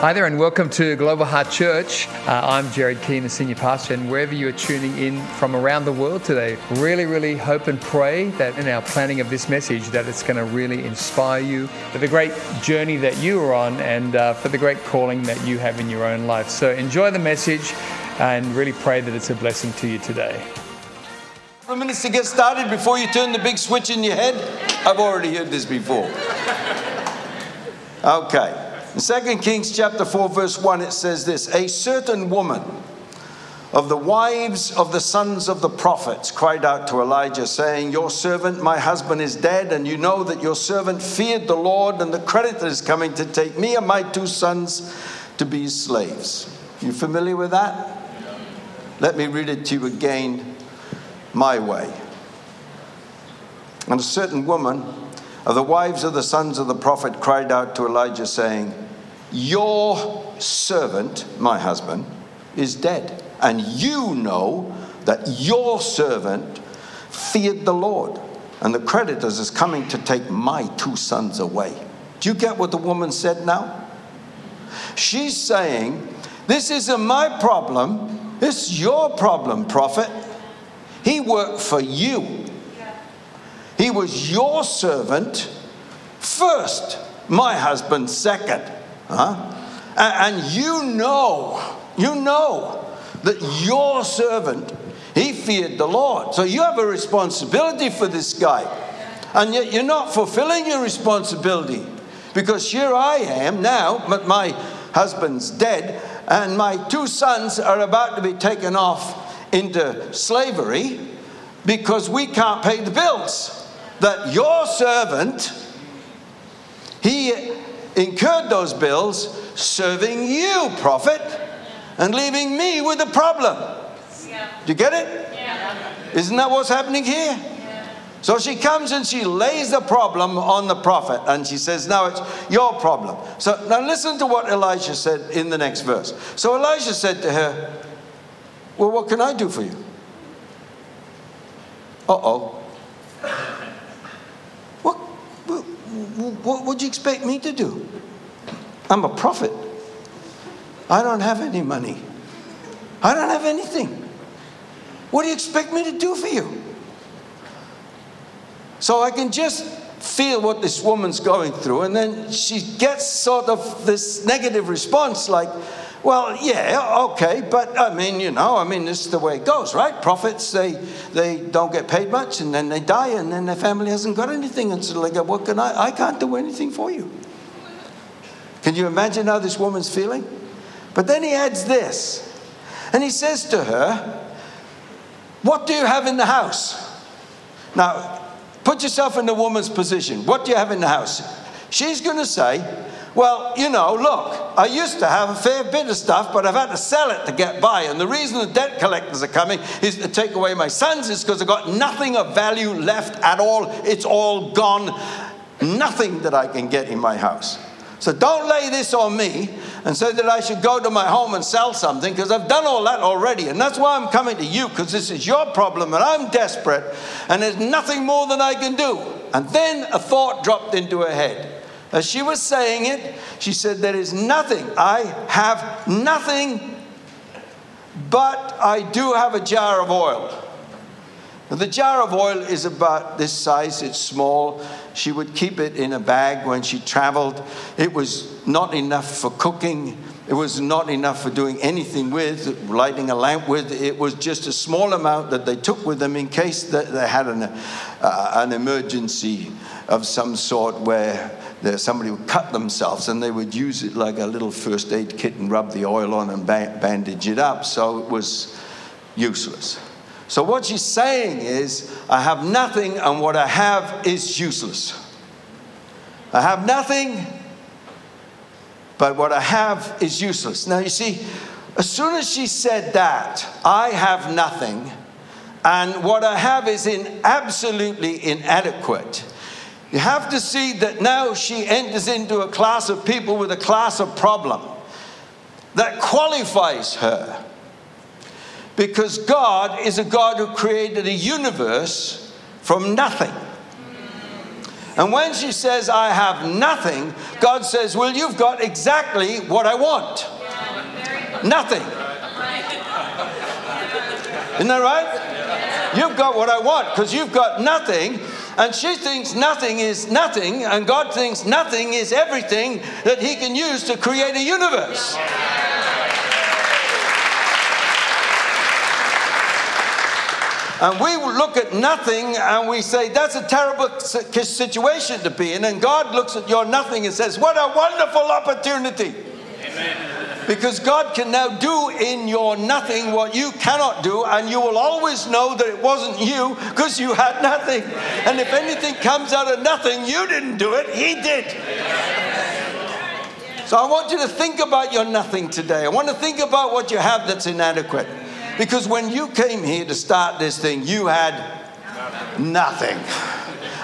Hi there, and welcome to Global Heart Church. Uh, I'm Jared Keane, the senior pastor, and wherever you are tuning in from around the world today, really, really hope and pray that in our planning of this message, that it's going to really inspire you for the great journey that you are on and uh, for the great calling that you have in your own life. So enjoy the message and really pray that it's a blessing to you today. Of minutes to get started before you turn the big switch in your head. I've already heard this before. Okay. In 2 Kings chapter 4, verse 1, it says this A certain woman of the wives of the sons of the prophets cried out to Elijah, saying, Your servant, my husband, is dead, and you know that your servant feared the Lord, and the creditor is coming to take me and my two sons to be slaves. You familiar with that? Let me read it to you again my way. And a certain woman the wives of the sons of the prophet cried out to Elijah, saying, Your servant, my husband, is dead, and you know that your servant feared the Lord, and the creditors is coming to take my two sons away. Do you get what the woman said now? She's saying, This isn't my problem, it's your problem, prophet. He worked for you. He was your servant first, my husband second. Huh? And you know, you know that your servant, he feared the Lord. So you have a responsibility for this guy. And yet you're not fulfilling your responsibility. Because here I am now, but my husband's dead, and my two sons are about to be taken off into slavery because we can't pay the bills that your servant, he incurred those bills serving you, prophet, and leaving me with a problem. Yeah. Do you get it? Yeah. Isn't that what's happening here? Yeah. So she comes and she lays the problem on the prophet and she says, Now it's your problem. So now listen to what Elijah said in the next verse. So Elijah said to her, Well, what can I do for you? Uh oh. What would you expect me to do? I'm a prophet. I don't have any money. I don't have anything. What do you expect me to do for you? So I can just feel what this woman's going through, and then she gets sort of this negative response like, well, yeah, okay, but I mean, you know, I mean, this is the way it goes, right? Prophets, they they don't get paid much, and then they die, and then their family hasn't got anything, and so they go, "What can I? I can't do anything for you." Can you imagine how this woman's feeling? But then he adds this, and he says to her, "What do you have in the house?" Now, put yourself in the woman's position. What do you have in the house? She's going to say, well, you know, look, I used to have a fair bit of stuff, but I've had to sell it to get by. And the reason the debt collectors are coming is to take away my sons, is because I've got nothing of value left at all. It's all gone. Nothing that I can get in my house. So don't lay this on me and say that I should go to my home and sell something because I've done all that already. And that's why I'm coming to you because this is your problem and I'm desperate and there's nothing more that I can do. And then a thought dropped into her head. As she was saying it, she said, There is nothing. I have nothing, but I do have a jar of oil. Now, the jar of oil is about this size, it's small. She would keep it in a bag when she traveled. It was not enough for cooking. It was not enough for doing anything with, lighting a lamp with. It was just a small amount that they took with them in case that they had an, uh, an emergency of some sort where somebody would cut themselves and they would use it like a little first aid kit and rub the oil on and ba- bandage it up. So it was useless. So what she's saying is, I have nothing and what I have is useless. I have nothing, but what I have is useless. Now you see, as soon as she said that, I have nothing, and what I have is in absolutely inadequate you have to see that now she enters into a class of people with a class of problem that qualifies her. Because God is a God who created a universe from nothing. And when she says, I have nothing, God says, Well, you've got exactly what I want. Nothing. Isn't that right? You've got what I want because you've got nothing. And she thinks nothing is nothing, and God thinks nothing is everything that He can use to create a universe. And we look at nothing and we say, that's a terrible situation to be in. And God looks at your nothing and says, what a wonderful opportunity. Because God can now do in your nothing what you cannot do, and you will always know that it wasn't you because you had nothing. And if anything comes out of nothing, you didn't do it, He did. So I want you to think about your nothing today. I want to think about what you have that's inadequate. Because when you came here to start this thing, you had nothing.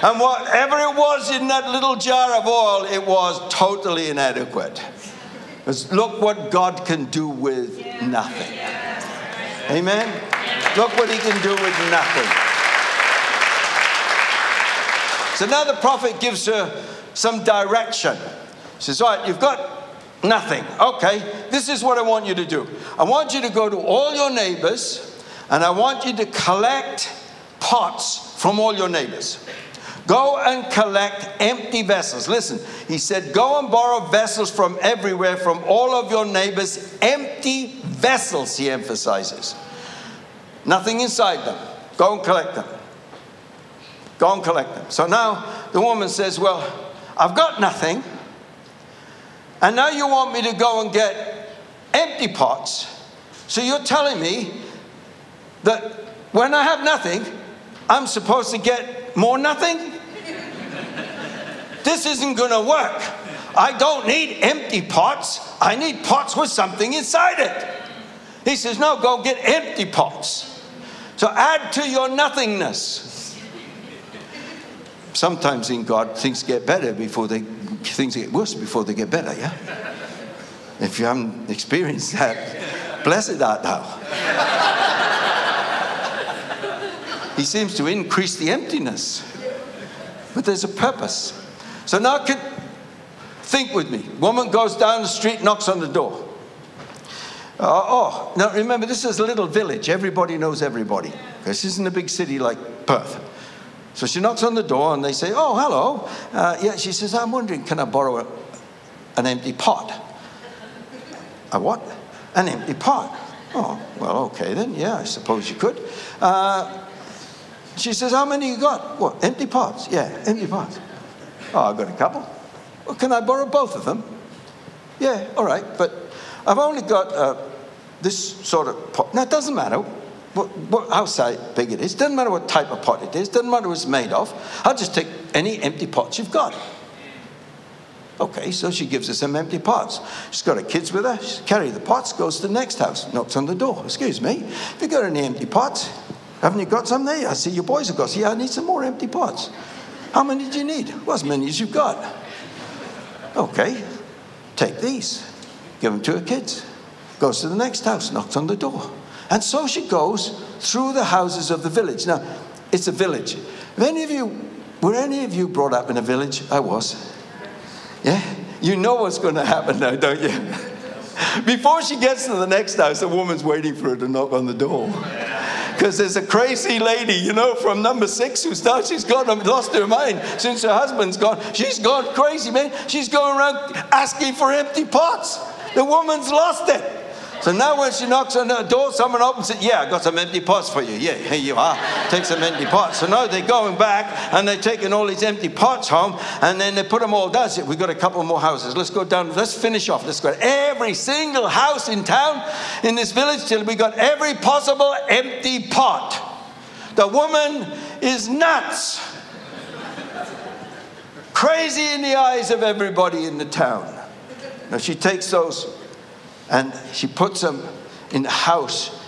And whatever it was in that little jar of oil, it was totally inadequate. Look what God can do with nothing. Amen? Look what He can do with nothing. So now the prophet gives her some direction. He says, All right, you've got Nothing. Okay, this is what I want you to do. I want you to go to all your neighbors and I want you to collect pots from all your neighbors. Go and collect empty vessels. Listen, he said, Go and borrow vessels from everywhere, from all of your neighbors. Empty vessels, he emphasizes. Nothing inside them. Go and collect them. Go and collect them. So now the woman says, Well, I've got nothing. And now you want me to go and get empty pots. So you're telling me that when I have nothing, I'm supposed to get more nothing? this isn't going to work. I don't need empty pots. I need pots with something inside it. He says, No, go get empty pots. So add to your nothingness. Sometimes in God, things get better before they things get worse before they get better, yeah? If you haven't experienced that, blessed art thou. He seems to increase the emptiness. But there's a purpose. So now think with me. Woman goes down the street, knocks on the door. Uh, oh, now remember, this is a little village. Everybody knows everybody. This isn't a big city like Perth. So she knocks on the door and they say, Oh, hello. Uh, yeah, she says, I'm wondering, can I borrow a, an empty pot? A what? An empty pot. Oh, well, okay then. Yeah, I suppose you could. Uh, she says, How many you got? What? Empty pots? Yeah, empty pots. Oh, I've got a couple. Well, can I borrow both of them? Yeah, all right, but I've only got uh, this sort of pot. Now, it doesn't matter what, what, how big it is. Doesn't matter what type of pot it is. Doesn't matter what it's made of. I'll just take any empty pots you've got. Okay, so she gives us some empty pots. She's got her kids with her. She carries the pots, goes to the next house, knocks on the door. Excuse me, have you got any empty pots? Haven't you got some there? I see your boys have got. Yeah, I need some more empty pots. How many do you need? Well, as many as you've got. Okay, take these. Give them to her kids. Goes to the next house, knocks on the door. And so she goes through the houses of the village. Now, it's a village. Have any of you, were any of you brought up in a village? I was. Yeah? You know what's going to happen now, don't you? Before she gets to the next house, a woman's waiting for her to knock on the door. Because there's a crazy lady, you know, from number six who's starts, she's gone lost her mind since her husband's gone. She's gone crazy, man. She's going around asking for empty pots. The woman's lost it. So now when she knocks on the door, someone opens it. Yeah, I got some empty pots for you. Yeah, here you are. Take some empty pots. So now they're going back and they're taking all these empty pots home and then they put them all down. We've got a couple more houses. Let's go down. Let's finish off. Let's go every single house in town, in this village, till we got every possible empty pot. The woman is nuts. Crazy in the eyes of everybody in the town. Now she takes those and she puts them in the house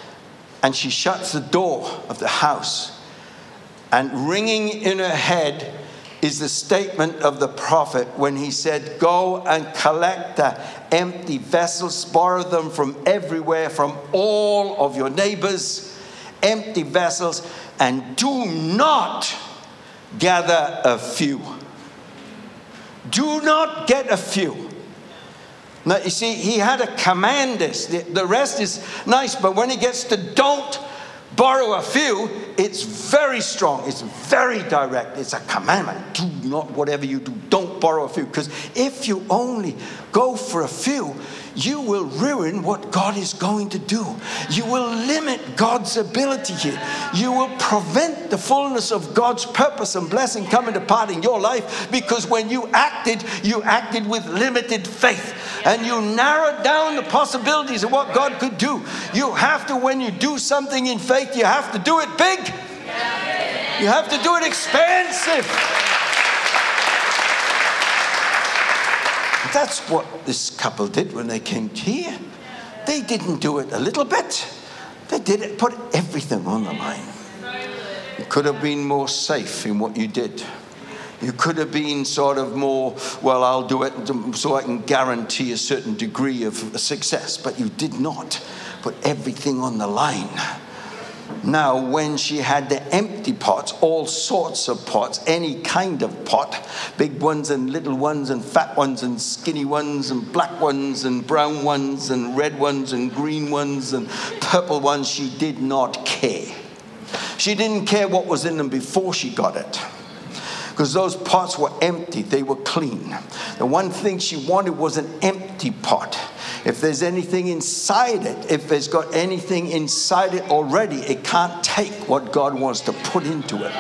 and she shuts the door of the house. And ringing in her head is the statement of the prophet when he said, Go and collect the empty vessels, borrow them from everywhere, from all of your neighbors, empty vessels, and do not gather a few. Do not get a few. Now, you see, he had a command this. The, the rest is nice, but when he gets to don't borrow a few, it's very strong. It's very direct. It's a commandment. Do not, whatever you do, don't borrow a few. Because if you only go for a few, you will ruin what God is going to do. You will limit God's ability here. You will prevent the fullness of God's purpose and blessing coming to part in your life because when you acted, you acted with limited faith and you narrowed down the possibilities of what God could do. You have to, when you do something in faith, you have to do it big. You have to do it expansive. That's what this couple did when they came here. They didn't do it a little bit. They did it, put everything on the line. You could have been more safe in what you did. You could have been sort of more, well, I'll do it so I can guarantee a certain degree of success, but you did not put everything on the line. Now, when she had the empty pots, all sorts of pots, any kind of pot, big ones and little ones, and fat ones and skinny ones, and black ones and brown ones, and red ones and green ones and purple ones, she did not care. She didn't care what was in them before she got it because those pots were empty, they were clean. The one thing she wanted was an empty pot. If there's anything inside it, if it's got anything inside it already, it can't take what God wants to put into it.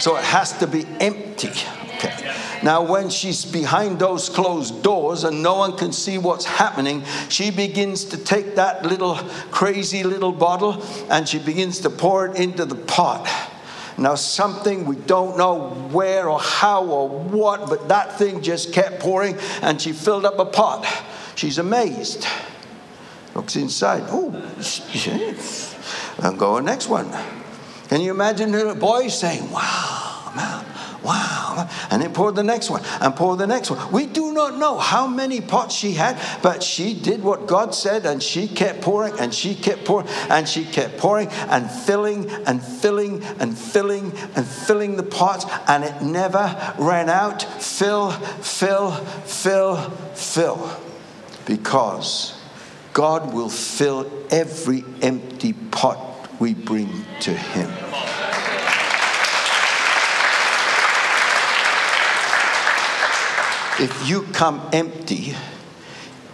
So it has to be empty. Okay. Now, when she's behind those closed doors and no one can see what's happening, she begins to take that little crazy little bottle and she begins to pour it into the pot. Now, something we don't know where or how or what, but that thing just kept pouring and she filled up a pot. She's amazed. Looks inside. Oh, and go next one. Can you imagine the boy saying, Wow, wow. And then pour the next one and pour the next one. We do not know how many pots she had, but she did what God said and she kept pouring and she kept pouring and she kept pouring and filling and filling and filling and filling the pots and it never ran out. Fill, fill, fill, fill because God will fill every empty pot we bring to Him. If you come empty,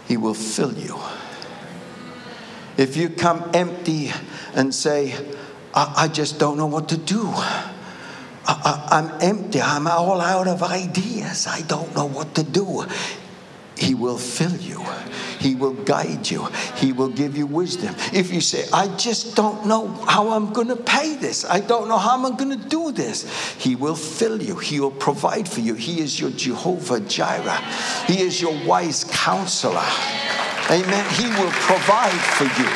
He will fill you. If you come empty and say, I, I just don't know what to do. I, am empty. I'm all out of ideas. I don't know what to do. He will fill you. He will guide you. He will give you wisdom. If you say, I just don't know how I'm going to pay this, I don't know how I'm going to do this, He will fill you. He will provide for you. He is your Jehovah Jireh. He is your wise counselor. Amen. He will provide for you.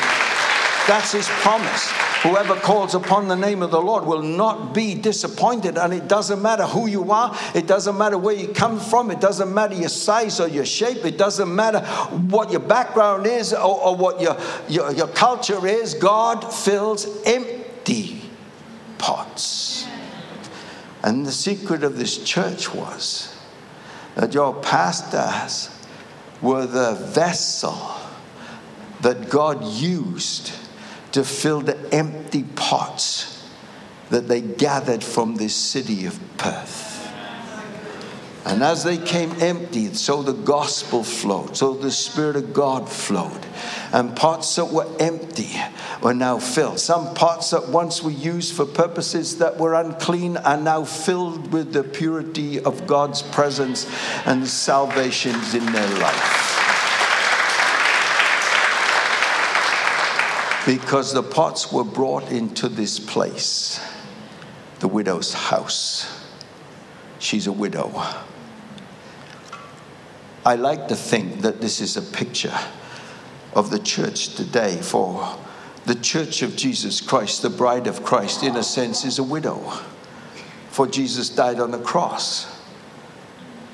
That's His promise. Whoever calls upon the name of the Lord will not be disappointed. And it doesn't matter who you are, it doesn't matter where you come from, it doesn't matter your size or your shape, it doesn't matter what your background is or, or what your, your, your culture is. God fills empty pots. And the secret of this church was that your pastors were the vessel that God used to fill the empty pots that they gathered from this city of Perth. And as they came empty, so the gospel flowed, so the Spirit of God flowed. And pots that were empty were now filled. Some pots that once were used for purposes that were unclean are now filled with the purity of God's presence and salvations in their life. Because the pots were brought into this place, the widow's house. She's a widow. I like to think that this is a picture of the church today, for the church of Jesus Christ, the bride of Christ, in a sense, is a widow. For Jesus died on the cross.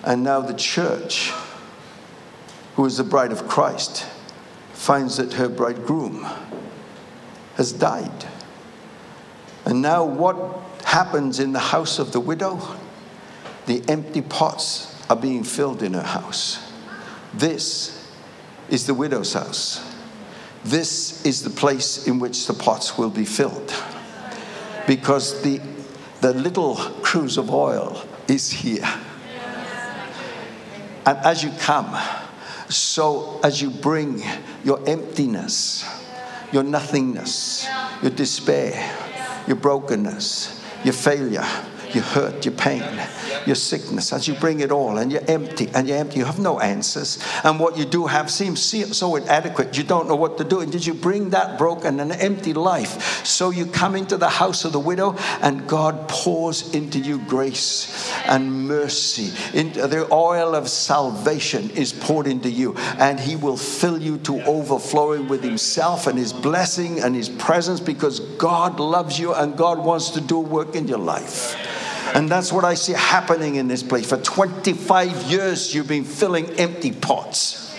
And now the church, who is the bride of Christ, finds that her bridegroom has died. And now, what happens in the house of the widow? The empty pots are being filled in her house. This is the widow's house. This is the place in which the pots will be filled. Because the, the little cruse of oil is here. And as you come, so as you bring your emptiness, your nothingness, your despair, your brokenness, your failure, your hurt, your pain, your sickness, as you bring it all and you're empty and you're empty, you have no answers. And what you do have seems so inadequate, you don't know what to do. And did you bring that broken and empty life? So you come into the house of the widow and God pours into you grace and mercy. Into the oil of salvation is poured into you, and He will fill you to overflowing with Himself and His blessing and His presence because God loves you and God wants to do work in your life. And that's what I see happening in this place. For 25 years, you've been filling empty pots.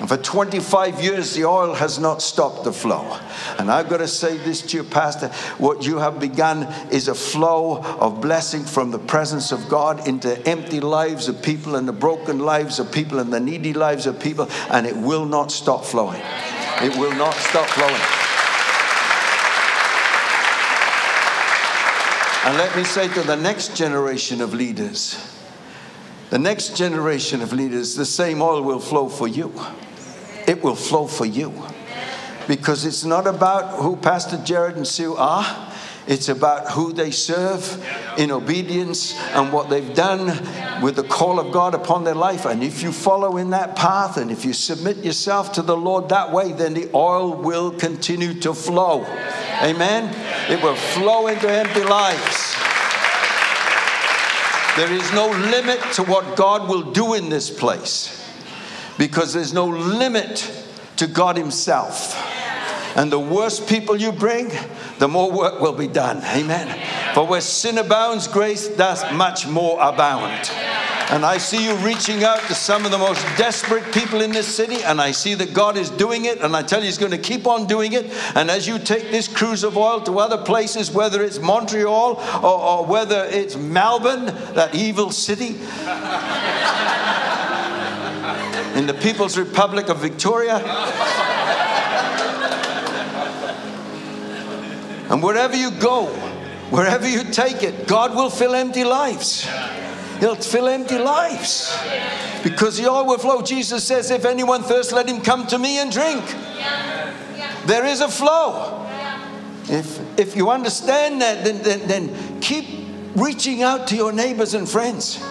And for 25 years, the oil has not stopped the flow. And I've got to say this to you, Pastor what you have begun is a flow of blessing from the presence of God into empty lives of people and the broken lives of people and the needy lives of people, and it will not stop flowing. It will not stop flowing. And let me say to the next generation of leaders, the next generation of leaders, the same oil will flow for you. It will flow for you. Because it's not about who Pastor Jared and Sue are, it's about who they serve in obedience and what they've done with the call of God upon their life. And if you follow in that path and if you submit yourself to the Lord that way, then the oil will continue to flow. Amen. It will flow into empty lives. There is no limit to what God will do in this place because there's no limit to God Himself. And the worse people you bring, the more work will be done. Amen. For where sin abounds, grace does much more abound. And I see you reaching out to some of the most desperate people in this city, and I see that God is doing it, and I tell you, He's going to keep on doing it. And as you take this cruse of oil to other places, whether it's Montreal or, or whether it's Melbourne, that evil city, in the People's Republic of Victoria, and wherever you go, wherever you take it, God will fill empty lives. He'll fill empty lives. Because will flow. Jesus says, If anyone thirsts, let him come to me and drink. There is a flow. If, if you understand that, then, then, then keep reaching out to your neighbors and friends.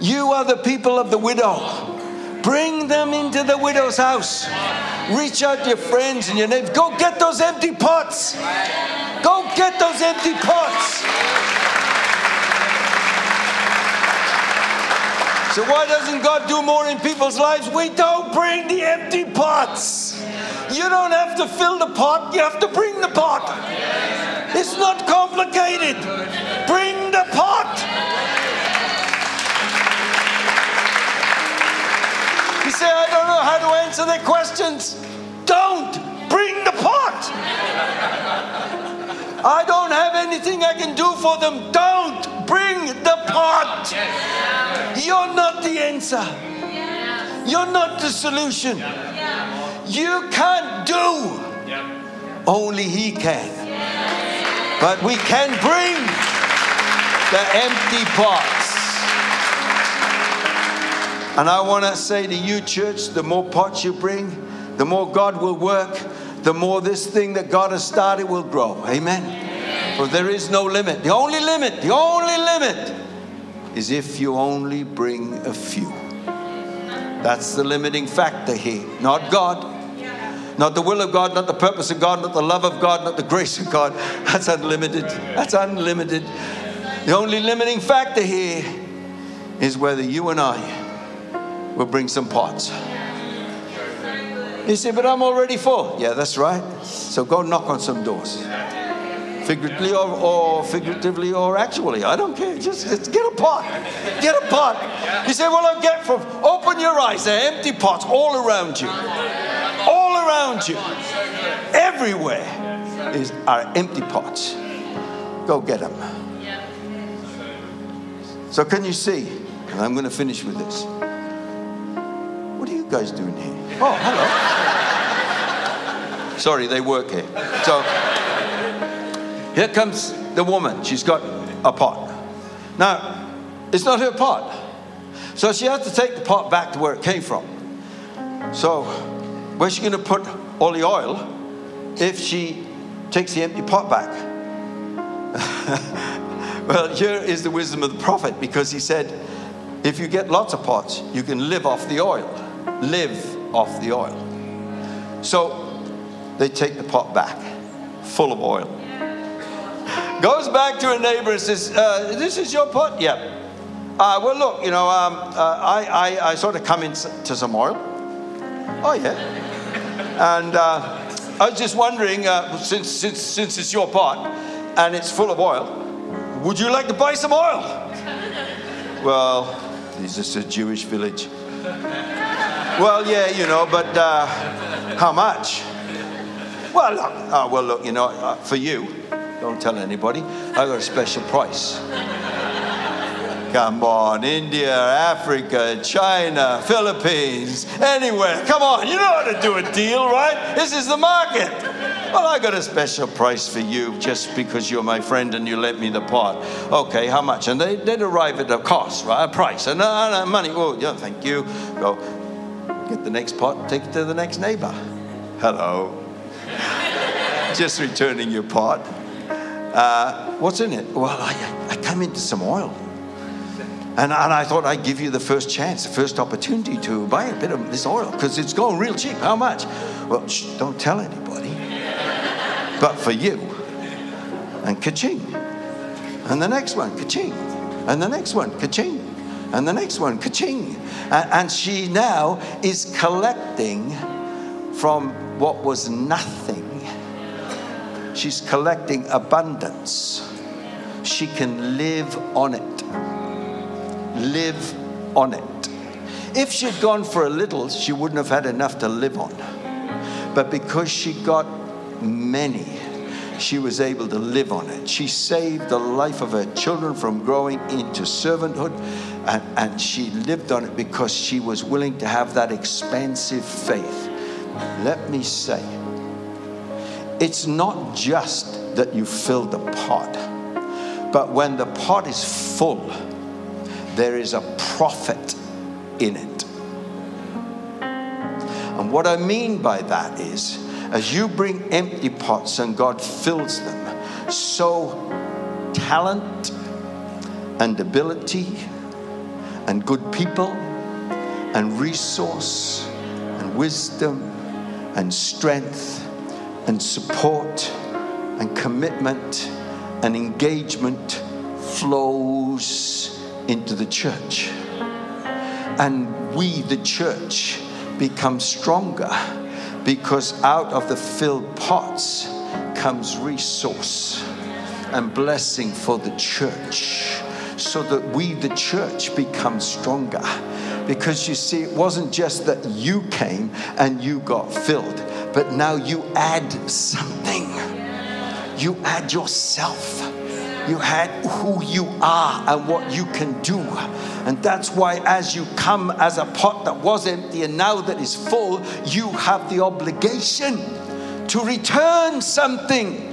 You are the people of the widow. Bring them into the widow's house. Reach out to your friends and your neighbors. Go get those empty pots. Go get those empty pots. So, why doesn't God do more in people's lives? We don't bring the empty pots. You don't have to fill the pot, you have to bring the pot. It's not complicated. Bring the pot. You say, I don't know how to answer their questions. Don't bring the pot. I don't have anything I can do for them. Don't the pot. You're not the answer. You're not the solution. You can't do. Only He can. But we can bring the empty pots. And I want to say to you, church, the more pots you bring, the more God will work, the more this thing that God has started will grow. Amen. For there is no limit. The only limit, the only limit is if you only bring a few. That's the limiting factor here, not God. Not the will of God, not the purpose of God, not the love of God, not the grace of God. That's unlimited. That's unlimited. The only limiting factor here is whether you and I will bring some pots. You say, but I'm already full. Yeah, that's right. So go knock on some doors figuratively or, or, figuratively or actually. I don't care. Just, just get a pot. Get a pot. You say, well, I'll get from. Open your eyes. There are empty pots all around you. All around you. Everywhere is are empty pots. Go get them. So can you see? And I'm going to finish with this. What are you guys doing here? Oh, hello. Sorry, they work here. So here comes the woman. She's got a pot. Now, it's not her pot. So she has to take the pot back to where it came from. So, where's she going to put all the oil if she takes the empty pot back? well, here is the wisdom of the prophet because he said, if you get lots of pots, you can live off the oil. Live off the oil. So they take the pot back, full of oil. Goes back to a neighbor and says, uh, This is your pot? Yeah. Uh, well, look, you know, um, uh, I, I, I, sort of come into some oil. Oh, yeah. And uh, I was just wondering, uh, since, since, since it's your pot and it's full of oil, would you like to buy some oil? Well, this is a Jewish village? Well, yeah, you know, but uh, how much? Well, look, well, look, you know, for you, don't tell anybody, I got a special price. Come on, India, Africa, China, Philippines, anywhere. Come on, you know how to do a deal, right? This is the market. Well, I got a special price for you just because you're my friend and you lent me the pot. Okay, how much? And they, they'd arrive at a cost, right? A price. And uh, uh, money. Oh, yeah, thank you. Go get the next pot, take it to the next neighbor. Hello. just returning your pot. Uh, what's in it? Well, I, I come into some oil. And, and I thought I'd give you the first chance, the first opportunity to buy a bit of this oil because it's going real cheap. How much? Well, shh, don't tell anybody but for you. And ka-ching. And the next one, ka-ching. And the next one, ka-ching. And the next one, ka-ching. And, and she now is collecting from what was nothing. She's collecting abundance. She can live on it. Live on it. If she'd gone for a little, she wouldn't have had enough to live on. But because she got many, she was able to live on it. She saved the life of her children from growing into servanthood, and, and she lived on it because she was willing to have that expansive faith. Let me say, it's not just that you fill the pot, but when the pot is full, there is a profit in it. And what I mean by that is, as you bring empty pots and God fills them, so talent and ability and good people and resource and wisdom and strength and support and commitment and engagement flows into the church. And we, the church, become stronger because out of the filled pots comes resource and blessing for the church so that we, the church, become stronger. Because you see, it wasn't just that you came and you got filled, but now you add something. You add yourself. You add who you are and what you can do. And that's why, as you come as a pot that was empty and now that is full, you have the obligation to return something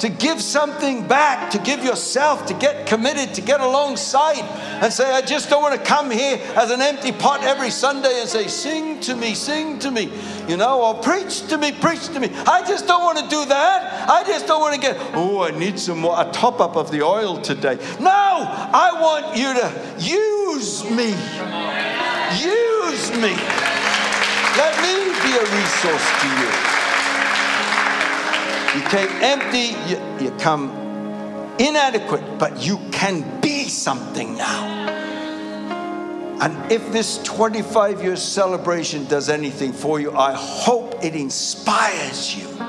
to give something back, to give yourself, to get committed, to get alongside and say, I just don't want to come here as an empty pot every Sunday and say, Sing to me, sing to me, you know, or preach to me, preach to me. I just don't want to do that. I just don't want to get, oh, I need some more, a top up of the oil today. No, I want you to use me. Use me. Let me be a resource to you. You came empty, you, you come inadequate, but you can be something now. And if this 25 year celebration does anything for you, I hope it inspires you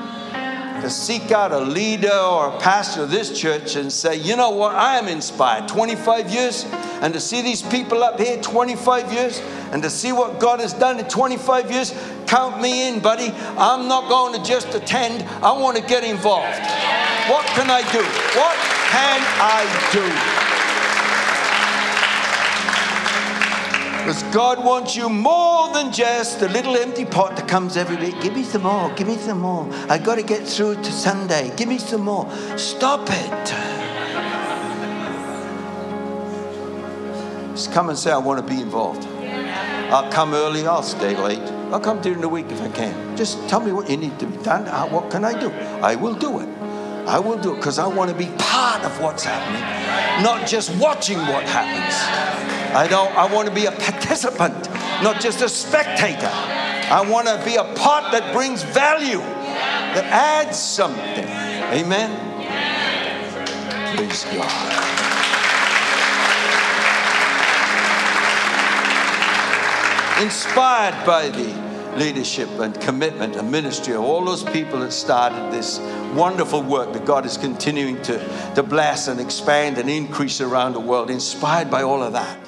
to seek out a leader or a pastor of this church and say, you know what, I am inspired. 25 years, and to see these people up here 25 years, and to see what God has done in 25 years, count me in, buddy. I'm not going to just attend, I want to get involved. What can I do? What can I do? Because God wants you more than just the little empty pot that comes every week. Give me some more, give me some more. I got to get through to Sunday. Give me some more. Stop it. Just come and say, I want to be involved. I'll come early, I'll stay late. I'll come during the week if I can. Just tell me what you need to be done. Uh, what can I do? I will do it. I will do it because I want to be part of what's happening, not just watching what happens. I don't I want to be a participant, not just a spectator. I want to be a part that brings value, that adds something. Amen. Praise God. Inspired by the leadership and commitment and ministry of all those people that started this wonderful work that God is continuing to, to bless and expand and increase around the world, inspired by all of that.